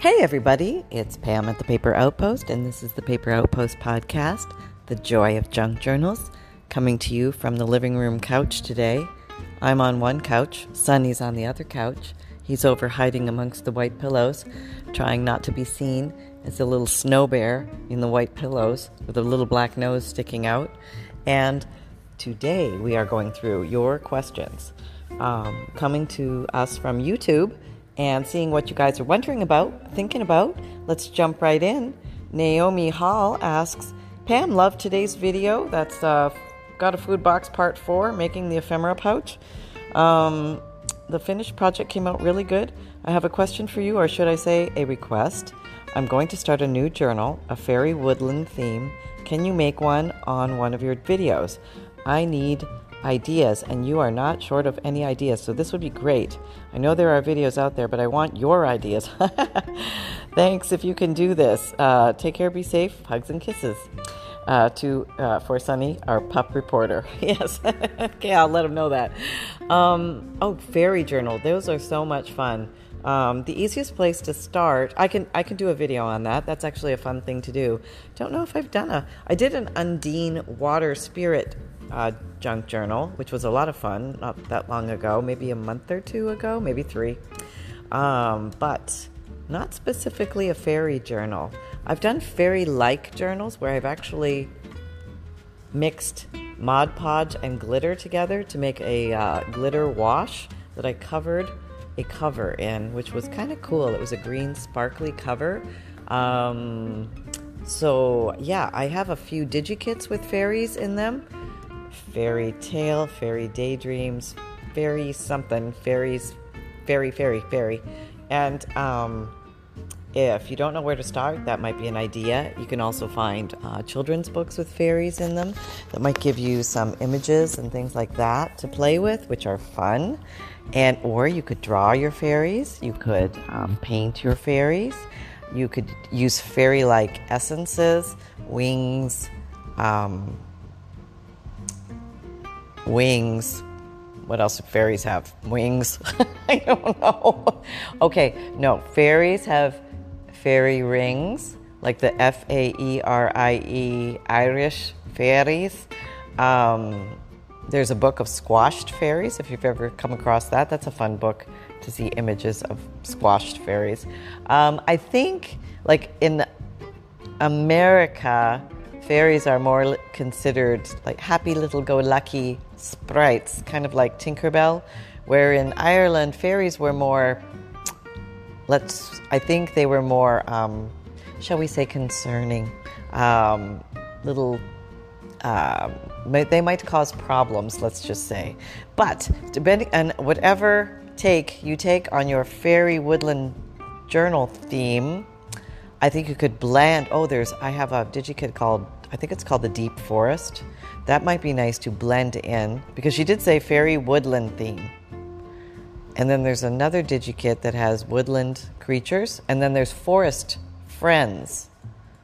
Hey, everybody, it's Pam at the Paper Outpost, and this is the Paper Outpost podcast, The Joy of Junk Journals, coming to you from the living room couch today. I'm on one couch, Sonny's on the other couch. He's over hiding amongst the white pillows, trying not to be seen as a little snow bear in the white pillows with a little black nose sticking out. And today we are going through your questions, um, coming to us from YouTube and seeing what you guys are wondering about, thinking about. Let's jump right in. Naomi Hall asks, Pam, love today's video. That's uh, Got a Food Box Part 4, making the ephemera pouch. Um, the finished project came out really good. I have a question for you, or should I say a request? I'm going to start a new journal, a fairy woodland theme. Can you make one on one of your videos? I need ideas, and you are not short of any ideas, so this would be great. I know there are videos out there, but I want your ideas. Thanks if you can do this. Uh, take care, be safe, hugs and kisses. Uh, to uh, for Sunny, our pup reporter. yes, okay, I'll let him know that. Um, oh, fairy journal; those are so much fun. Um, the easiest place to start, I can I can do a video on that. That's actually a fun thing to do. Don't know if I've done a. I did an Undine water spirit uh, junk journal, which was a lot of fun not that long ago, maybe a month or two ago, maybe three. Um, but not specifically a fairy journal. I've done fairy like journals where I've actually mixed Mod Podge and glitter together to make a uh, glitter wash that I covered a cover in, which was kind of cool. It was a green sparkly cover. Um, so, yeah, I have a few digikits with fairies in them fairy tale, fairy daydreams, fairy something, fairies, fairy, fairy, fairy. And um, if you don't know where to start, that might be an idea. You can also find uh, children's books with fairies in them that might give you some images and things like that to play with, which are fun. And or you could draw your fairies. You could um, paint your fairies. You could use fairy-like essences, wings. Um, wings. What else do fairies have? Wings? I don't know. Okay, no, fairies have fairy rings, like the F A E R I E Irish fairies. Um, there's a book of squashed fairies, if you've ever come across that. That's a fun book to see images of squashed fairies. Um, I think, like in America, fairies are more considered like happy little go lucky sprites, kind of like Tinkerbell, where in Ireland, fairies were more, let's, I think they were more, um, shall we say, concerning. Um, little, uh, they might cause problems, let's just say. But depending on whatever take you take on your fairy woodland journal theme, I think you could blend. Oh, there's, I have a DigiKit called, I think it's called the Deep Forest that might be nice to blend in because she did say fairy woodland theme. And then there's another DigiKit that has woodland creatures. And then there's forest friends,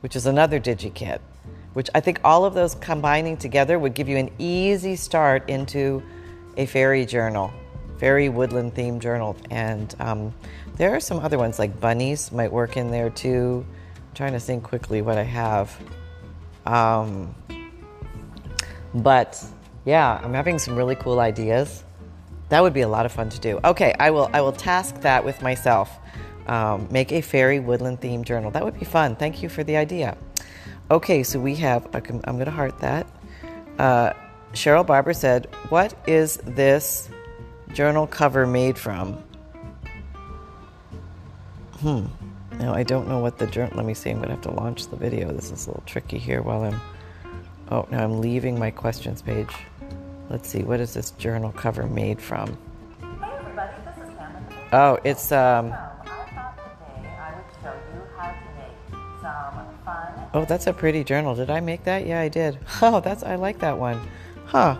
which is another DigiKit, which I think all of those combining together would give you an easy start into a fairy journal, fairy woodland theme journal. And um, there are some other ones like bunnies might work in there too. I'm trying to think quickly what I have. Um, but yeah, I'm having some really cool ideas. That would be a lot of fun to do. Okay, I will I will task that with myself. Um, make a fairy woodland themed journal. That would be fun. Thank you for the idea. Okay, so we have. I'm going to heart that. Uh, Cheryl Barber said, "What is this journal cover made from?" Hmm. Now I don't know what the journal. Let me see. I'm going to have to launch the video. This is a little tricky here while I'm. Oh, now I'm leaving my questions page. Let's see, what is this journal cover made from? Hey everybody, this is Hannah. Oh, it's um. Oh, that's a pretty journal. Did I make that? Yeah, I did. Oh, that's I like that one. Huh.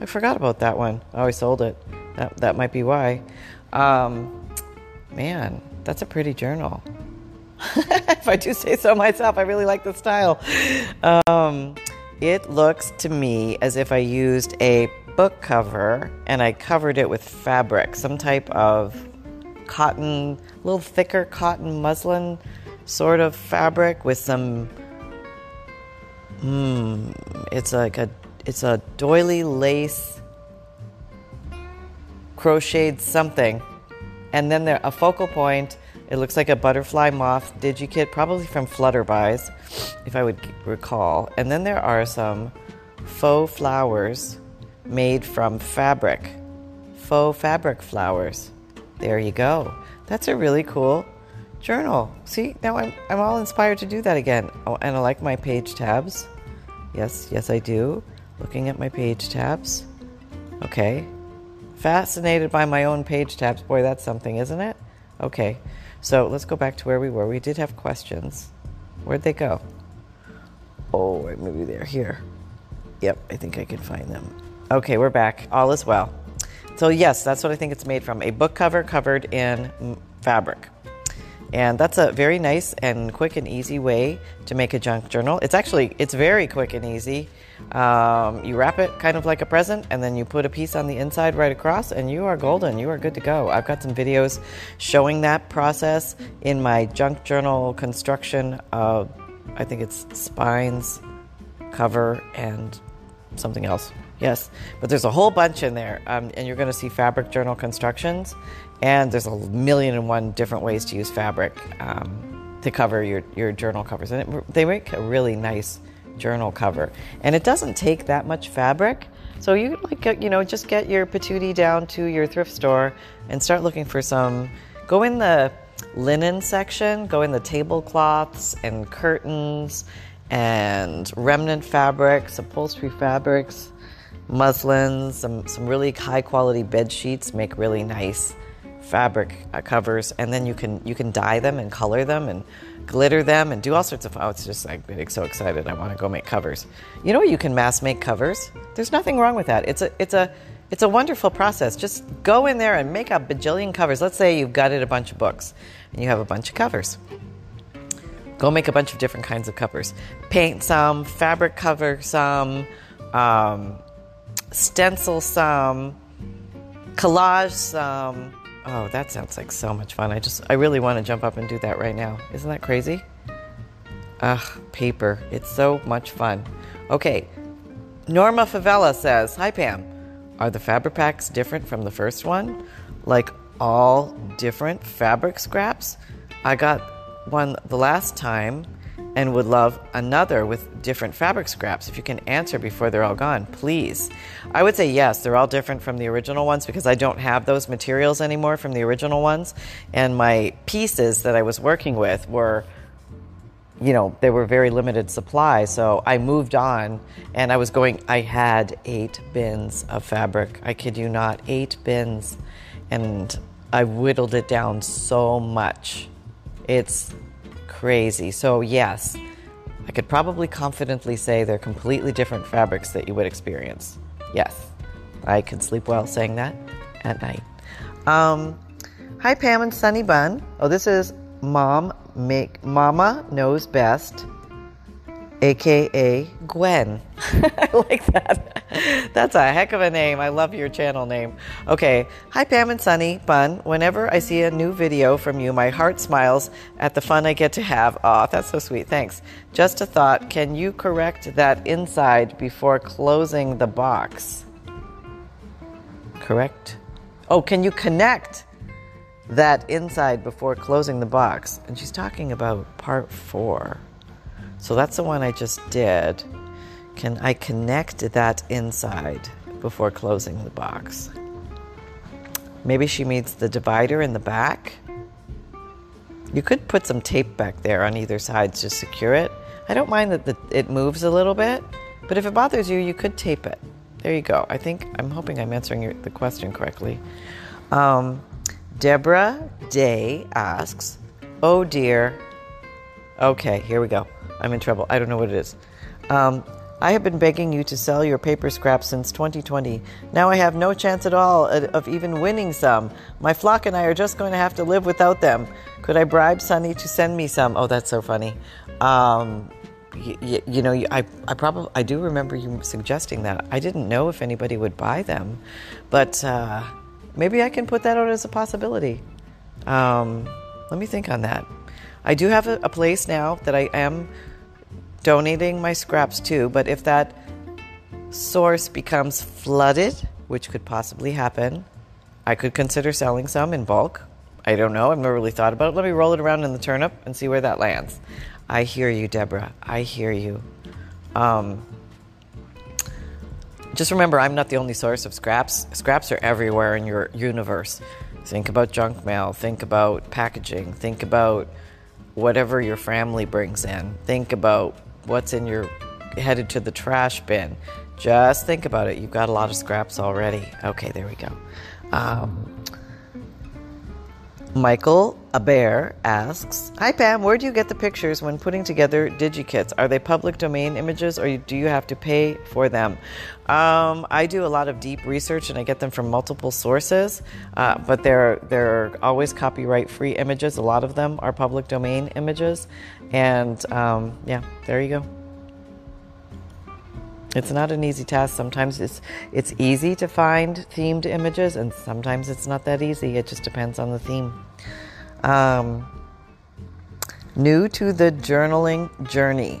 I forgot about that one. Oh, I sold it. That that might be why. Um, man, that's a pretty journal. if I do say so myself, I really like the style. Um, it looks to me as if I used a book cover and I covered it with fabric, some type of cotton, a little thicker cotton muslin sort of fabric with some. Hmm, it's like a it's a doily lace crocheted something, and then there a focal point. It looks like a butterfly moth digikit, probably from Flutterby's, if I would recall. And then there are some faux flowers made from fabric, faux fabric flowers. There you go. That's a really cool journal. See, now I'm, I'm all inspired to do that again. Oh, and I like my page tabs. Yes, yes, I do. Looking at my page tabs. Okay. Fascinated by my own page tabs. Boy, that's something, isn't it? Okay. So let's go back to where we were. We did have questions. Where'd they go? Oh, maybe they're here. Yep, I think I can find them. Okay, we're back. All is well. So, yes, that's what I think it's made from a book cover covered in fabric. And that's a very nice and quick and easy way to make a junk journal. It's actually it's very quick and easy. Um, you wrap it kind of like a present, and then you put a piece on the inside right across, and you are golden. You are good to go. I've got some videos showing that process in my junk journal construction. I think it's spines, cover, and something else. Yes, but there's a whole bunch in there, um, and you're going to see fabric journal constructions, and there's a million and one different ways to use fabric um, to cover your, your journal covers, and it, they make a really nice journal cover, and it doesn't take that much fabric. So you like you know just get your patootie down to your thrift store and start looking for some. Go in the linen section, go in the tablecloths and curtains and remnant fabrics, upholstery fabrics muslins, some, some really high quality bed sheets make really nice fabric uh, covers, and then you can you can dye them and color them and glitter them and do all sorts of. Oh, it's just like getting so excited! I want to go make covers. You know, you can mass make covers. There's nothing wrong with that. It's a it's a it's a wonderful process. Just go in there and make a bajillion covers. Let's say you've gutted a bunch of books and you have a bunch of covers. Go make a bunch of different kinds of covers. Paint some, fabric cover some. Um, stencil some, collage some. Oh, that sounds like so much fun. I just, I really want to jump up and do that right now. Isn't that crazy? Ugh, paper. It's so much fun. Okay, Norma Favela says Hi, Pam. Are the fabric packs different from the first one? Like all different fabric scraps? I got one the last time and would love another with different fabric scraps. If you can answer before they're all gone, please. I would say yes, they're all different from the original ones because I don't have those materials anymore from the original ones. And my pieces that I was working with were, you know, they were very limited supply. So I moved on and I was going, I had eight bins of fabric. I kid you not, eight bins. And I whittled it down so much. It's crazy. So, yes, I could probably confidently say they're completely different fabrics that you would experience. Yes, I can sleep well saying that at night. Um, hi, Pam and Sunny Bun. Oh, this is Mom Make Mama Knows Best aka Gwen. I like that. That's a heck of a name. I love your channel name. Okay. Hi, Pam and Sunny Bun. Whenever I see a new video from you, my heart smiles at the fun I get to have. Aw, that's so sweet. Thanks. Just a thought can you correct that inside before closing the box? Correct? Oh, can you connect that inside before closing the box? And she's talking about part four. So that's the one I just did. Can I connect that inside before closing the box? Maybe she means the divider in the back. You could put some tape back there on either side to secure it. I don't mind that the, it moves a little bit, but if it bothers you, you could tape it. There you go. I think I'm hoping I'm answering your, the question correctly. Um, Deborah Day asks, "Oh dear." Okay, here we go. I'm in trouble. I don't know what it is. Um, I have been begging you to sell your paper scraps since 2020. Now I have no chance at all of even winning some. My flock and I are just going to have to live without them. Could I bribe Sunny to send me some? Oh, that's so funny. Um, you, you know, I, I probably I do remember you suggesting that. I didn't know if anybody would buy them, but uh, maybe I can put that out as a possibility. Um, let me think on that. I do have a, a place now that I am donating my scraps too, but if that source becomes flooded, which could possibly happen, I could consider selling some in bulk. I don't know. I've never really thought about it. Let me roll it around in the turnip and see where that lands. I hear you, Deborah. I hear you. Um, just remember, I'm not the only source of scraps. Scraps are everywhere in your universe. Think about junk mail. Think about packaging. Think about whatever your family brings in. Think about what's in your headed to the trash bin. Just think about it. You've got a lot of scraps already. Okay, there we go. Um, Michael bear asks, Hi Pam, where do you get the pictures when putting together DigiKits? Are they public domain images or do you have to pay for them? Um, I do a lot of deep research and I get them from multiple sources, uh, but they're, they're always copyright free images. A lot of them are public domain images. And um, yeah, there you go. It's not an easy task. Sometimes it's it's easy to find themed images, and sometimes it's not that easy. It just depends on the theme. Um, new to the journaling journey.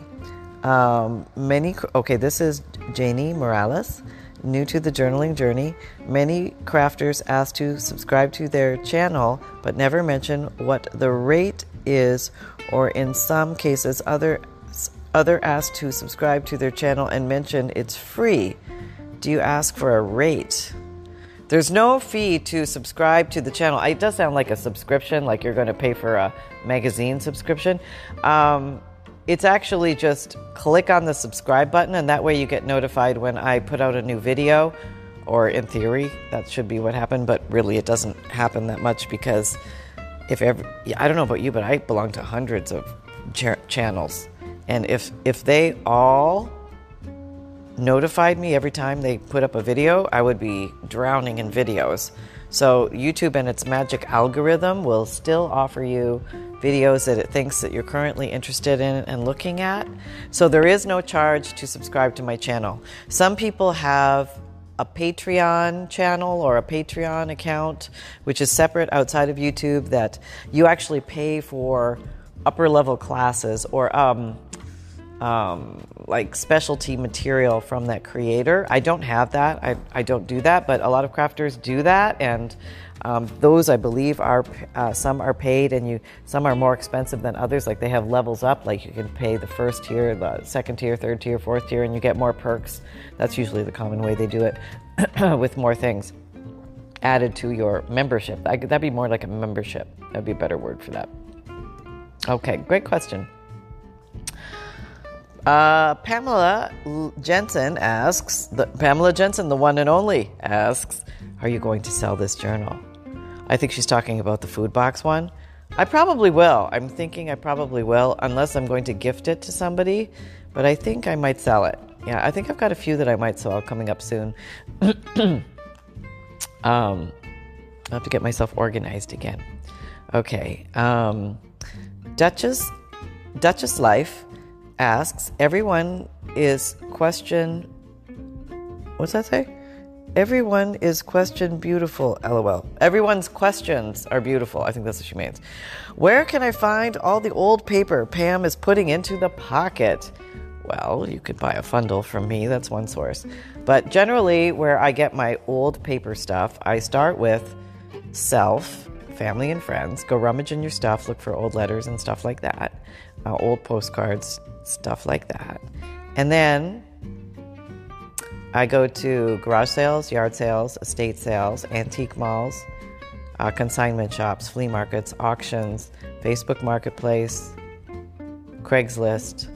Um, many okay, this is Janie Morales. New to the journaling journey, many crafters ask to subscribe to their channel, but never mention what the rate is, or in some cases, other other ask to subscribe to their channel and mention it's free. Do you ask for a rate? There's no fee to subscribe to the channel. It does sound like a subscription, like you're going to pay for a magazine subscription. Um, it's actually just click on the subscribe button, and that way you get notified when I put out a new video. Or in theory, that should be what happened, but really it doesn't happen that much because if ever, I don't know about you, but I belong to hundreds of ch- channels. And if if they all notified me every time they put up a video, I would be drowning in videos. So YouTube and its magic algorithm will still offer you videos that it thinks that you're currently interested in and looking at. So there is no charge to subscribe to my channel. Some people have a Patreon channel or a Patreon account, which is separate outside of YouTube, that you actually pay for upper level classes or um, um, like specialty material from that creator. I don't have that. I, I don't do that, but a lot of crafters do that, and um, those I believe are uh, some are paid, and you some are more expensive than others. Like they have levels up. Like you can pay the first tier, the second tier, third tier, fourth tier, and you get more perks. That's usually the common way they do it, with more things added to your membership. That'd be more like a membership. That'd be a better word for that. Okay, great question. Uh, Pamela Jensen asks, the, Pamela Jensen, the one and only, asks, Are you going to sell this journal? I think she's talking about the food box one. I probably will. I'm thinking I probably will, unless I'm going to gift it to somebody, but I think I might sell it. Yeah, I think I've got a few that I might sell coming up soon. um, i have to get myself organized again. Okay. Um, Duchess, Duchess Life asks, everyone is question. What's that say? Everyone is question beautiful, lol. Everyone's questions are beautiful. I think that's what she means. Where can I find all the old paper Pam is putting into the pocket? Well, you could buy a fundle from me, that's one source. But generally, where I get my old paper stuff, I start with self, family, and friends. Go rummage in your stuff, look for old letters and stuff like that, uh, old postcards, stuff like that. And then I go to garage sales, yard sales, estate sales, antique malls, uh, consignment shops, flea markets, auctions, Facebook Marketplace, Craigslist.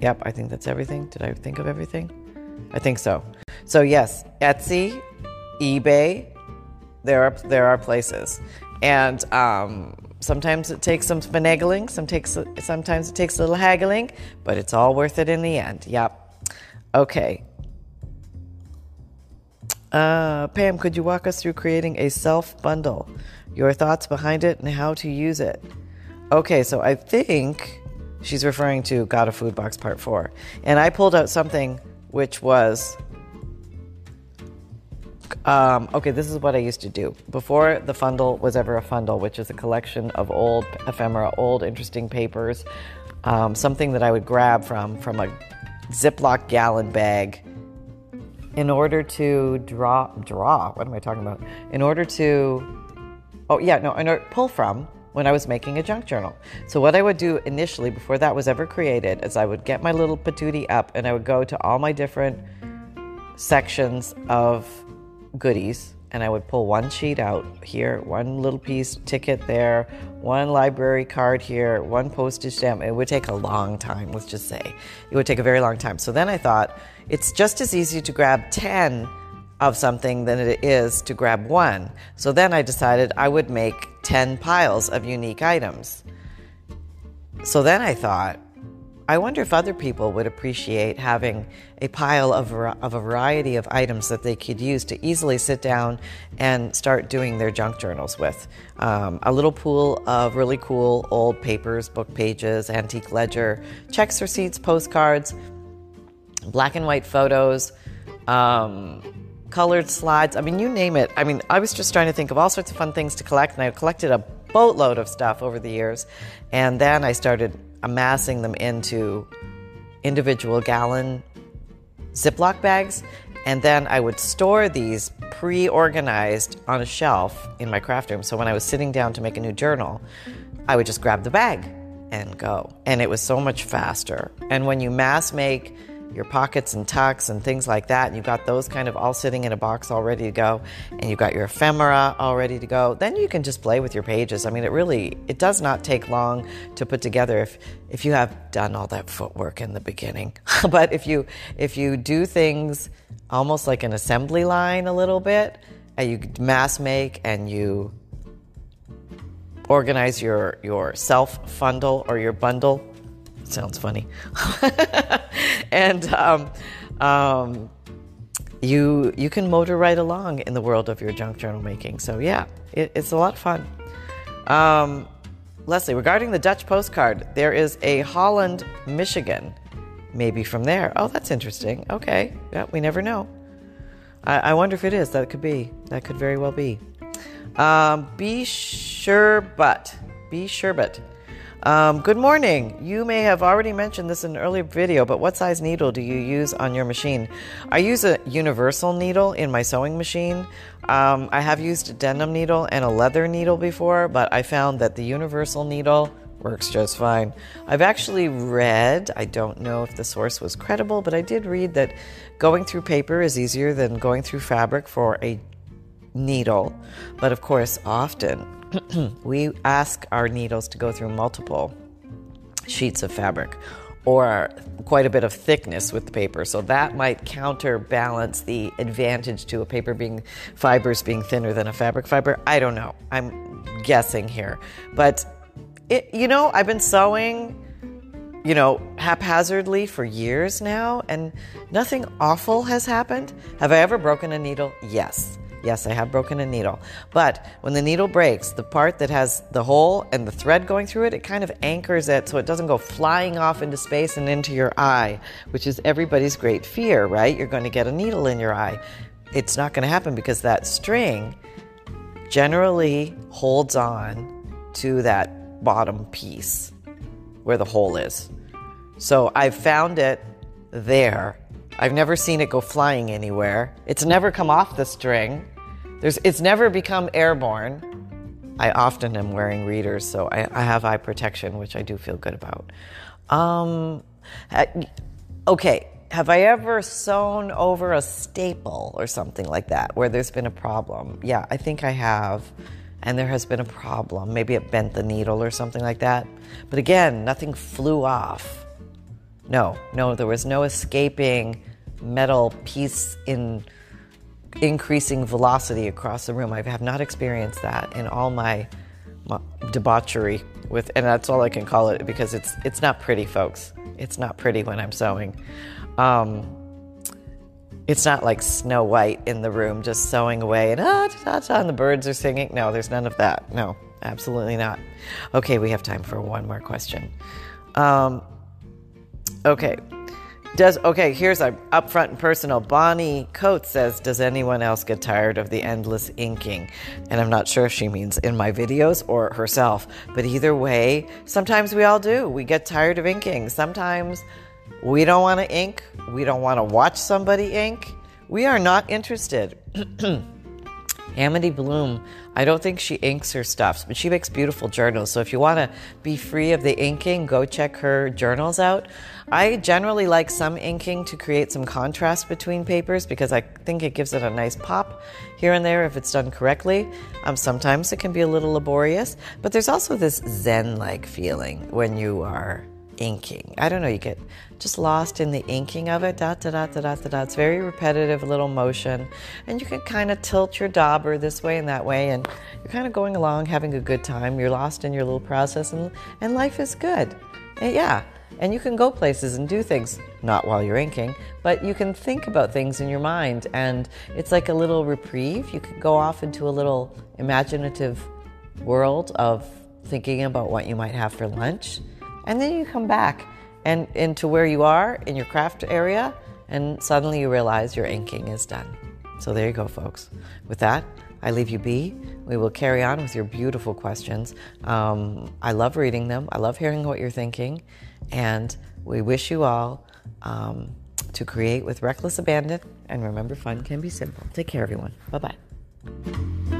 Yep, I think that's everything. Did I think of everything? I think so. So yes, Etsy, eBay, there are there are places, and um, sometimes it takes some finagling, some takes, sometimes it takes a little haggling, but it's all worth it in the end. Yep. Okay. Uh, Pam, could you walk us through creating a self bundle? Your thoughts behind it and how to use it. Okay, so I think she's referring to Got a Food Box Part 4. And I pulled out something which was Um, okay, this is what I used to do before the fundle was ever a fundle, which is a collection of old ephemera, old interesting papers. Um, something that I would grab from from a Ziploc gallon bag in order to draw draw. What am I talking about? In order to, oh yeah, no, in order, pull from when I was making a junk journal. So what I would do initially, before that was ever created, is I would get my little patootie up and I would go to all my different sections of goodies and I would pull one sheet out here, one little piece ticket there, one library card here, one postage stamp. It would take a long time, let's just say. It would take a very long time. So then I thought it's just as easy to grab 10 of something than it is to grab one. So then I decided I would make 10 piles of unique items. So then I thought, I wonder if other people would appreciate having a pile of, of a variety of items that they could use to easily sit down and start doing their junk journals with. Um, a little pool of really cool old papers, book pages, antique ledger, checks, receipts, postcards, black and white photos, um, colored slides. I mean, you name it. I mean, I was just trying to think of all sorts of fun things to collect, and I collected a boatload of stuff over the years. And then I started amassing them into individual gallon Ziploc bags. And then I would store these pre organized on a shelf in my craft room. So when I was sitting down to make a new journal, I would just grab the bag and go. And it was so much faster. And when you mass make your pockets and tucks and things like that. And you've got those kind of all sitting in a box all ready to go, and you've got your ephemera all ready to go. Then you can just play with your pages. I mean, it really it does not take long to put together if if you have done all that footwork in the beginning. but if you if you do things almost like an assembly line a little bit, and you mass make and you organize your your self fundle or your bundle sounds funny. and um, um, you you can motor right along in the world of your junk journal making. So yeah, it, it's a lot of fun. Um, Leslie, regarding the Dutch postcard, there is a Holland, Michigan. Maybe from there. Oh, that's interesting. Okay, yeah, we never know. I, I wonder if it is. That could be. That could very well be. Um, be sure, but be sure, but um, good morning. You may have already mentioned this in an earlier video, but what size needle do you use on your machine? I use a universal needle in my sewing machine. Um, I have used a denim needle and a leather needle before, but I found that the universal needle works just fine. I've actually read, I don't know if the source was credible, but I did read that going through paper is easier than going through fabric for a needle. But of course, often we ask our needles to go through multiple sheets of fabric or quite a bit of thickness with the paper. So that might counterbalance the advantage to a paper being fibers being thinner than a fabric fiber. I don't know. I'm guessing here. But it, you know, I've been sewing you know, haphazardly for years now, and nothing awful has happened. Have I ever broken a needle? Yes. Yes, I have broken a needle. But when the needle breaks, the part that has the hole and the thread going through it, it kind of anchors it so it doesn't go flying off into space and into your eye, which is everybody's great fear, right? You're going to get a needle in your eye. It's not going to happen because that string generally holds on to that bottom piece where the hole is. So I've found it there I've never seen it go flying anywhere. It's never come off the string. There's, it's never become airborne. I often am wearing readers, so I, I have eye protection, which I do feel good about. Um, okay, have I ever sewn over a staple or something like that where there's been a problem? Yeah, I think I have. And there has been a problem. Maybe it bent the needle or something like that. But again, nothing flew off. No, no, there was no escaping metal piece in increasing velocity across the room. I have not experienced that in all my, my, debauchery with, and that's all I can call it because it's it's not pretty, folks. It's not pretty when I'm sewing. Um, it's not like Snow White in the room just sewing away and ah, ta, ta, and the birds are singing. No, there's none of that. No, absolutely not. Okay, we have time for one more question. Um, okay. Does okay? Here's a upfront and personal. Bonnie Coates says, "Does anyone else get tired of the endless inking?" And I'm not sure if she means in my videos or herself, but either way, sometimes we all do. We get tired of inking. Sometimes we don't want to ink. We don't want to watch somebody ink. We are not interested. Amity Bloom, I don't think she inks her stuffs, but she makes beautiful journals. So if you want to be free of the inking, go check her journals out. I generally like some inking to create some contrast between papers because I think it gives it a nice pop here and there if it's done correctly. Um, sometimes it can be a little laborious, but there's also this zen like feeling when you are inking. I don't know, you get just lost in the inking of it. Da da da da da da. It's very repetitive, little motion, and you can kind of tilt your dauber this way and that way, and you're kind of going along, having a good time. You're lost in your little process, and and life is good. And yeah. And you can go places and do things, not while you're inking, but you can think about things in your mind. And it's like a little reprieve. You can go off into a little imaginative world of thinking about what you might have for lunch and then you come back and into where you are in your craft area, and suddenly you realize your inking is done. So there you go, folks. With that, I leave you be. We will carry on with your beautiful questions. Um, I love reading them. I love hearing what you're thinking. And we wish you all um, to create with reckless abandon. And remember, fun can be simple. Take care, everyone. Bye bye.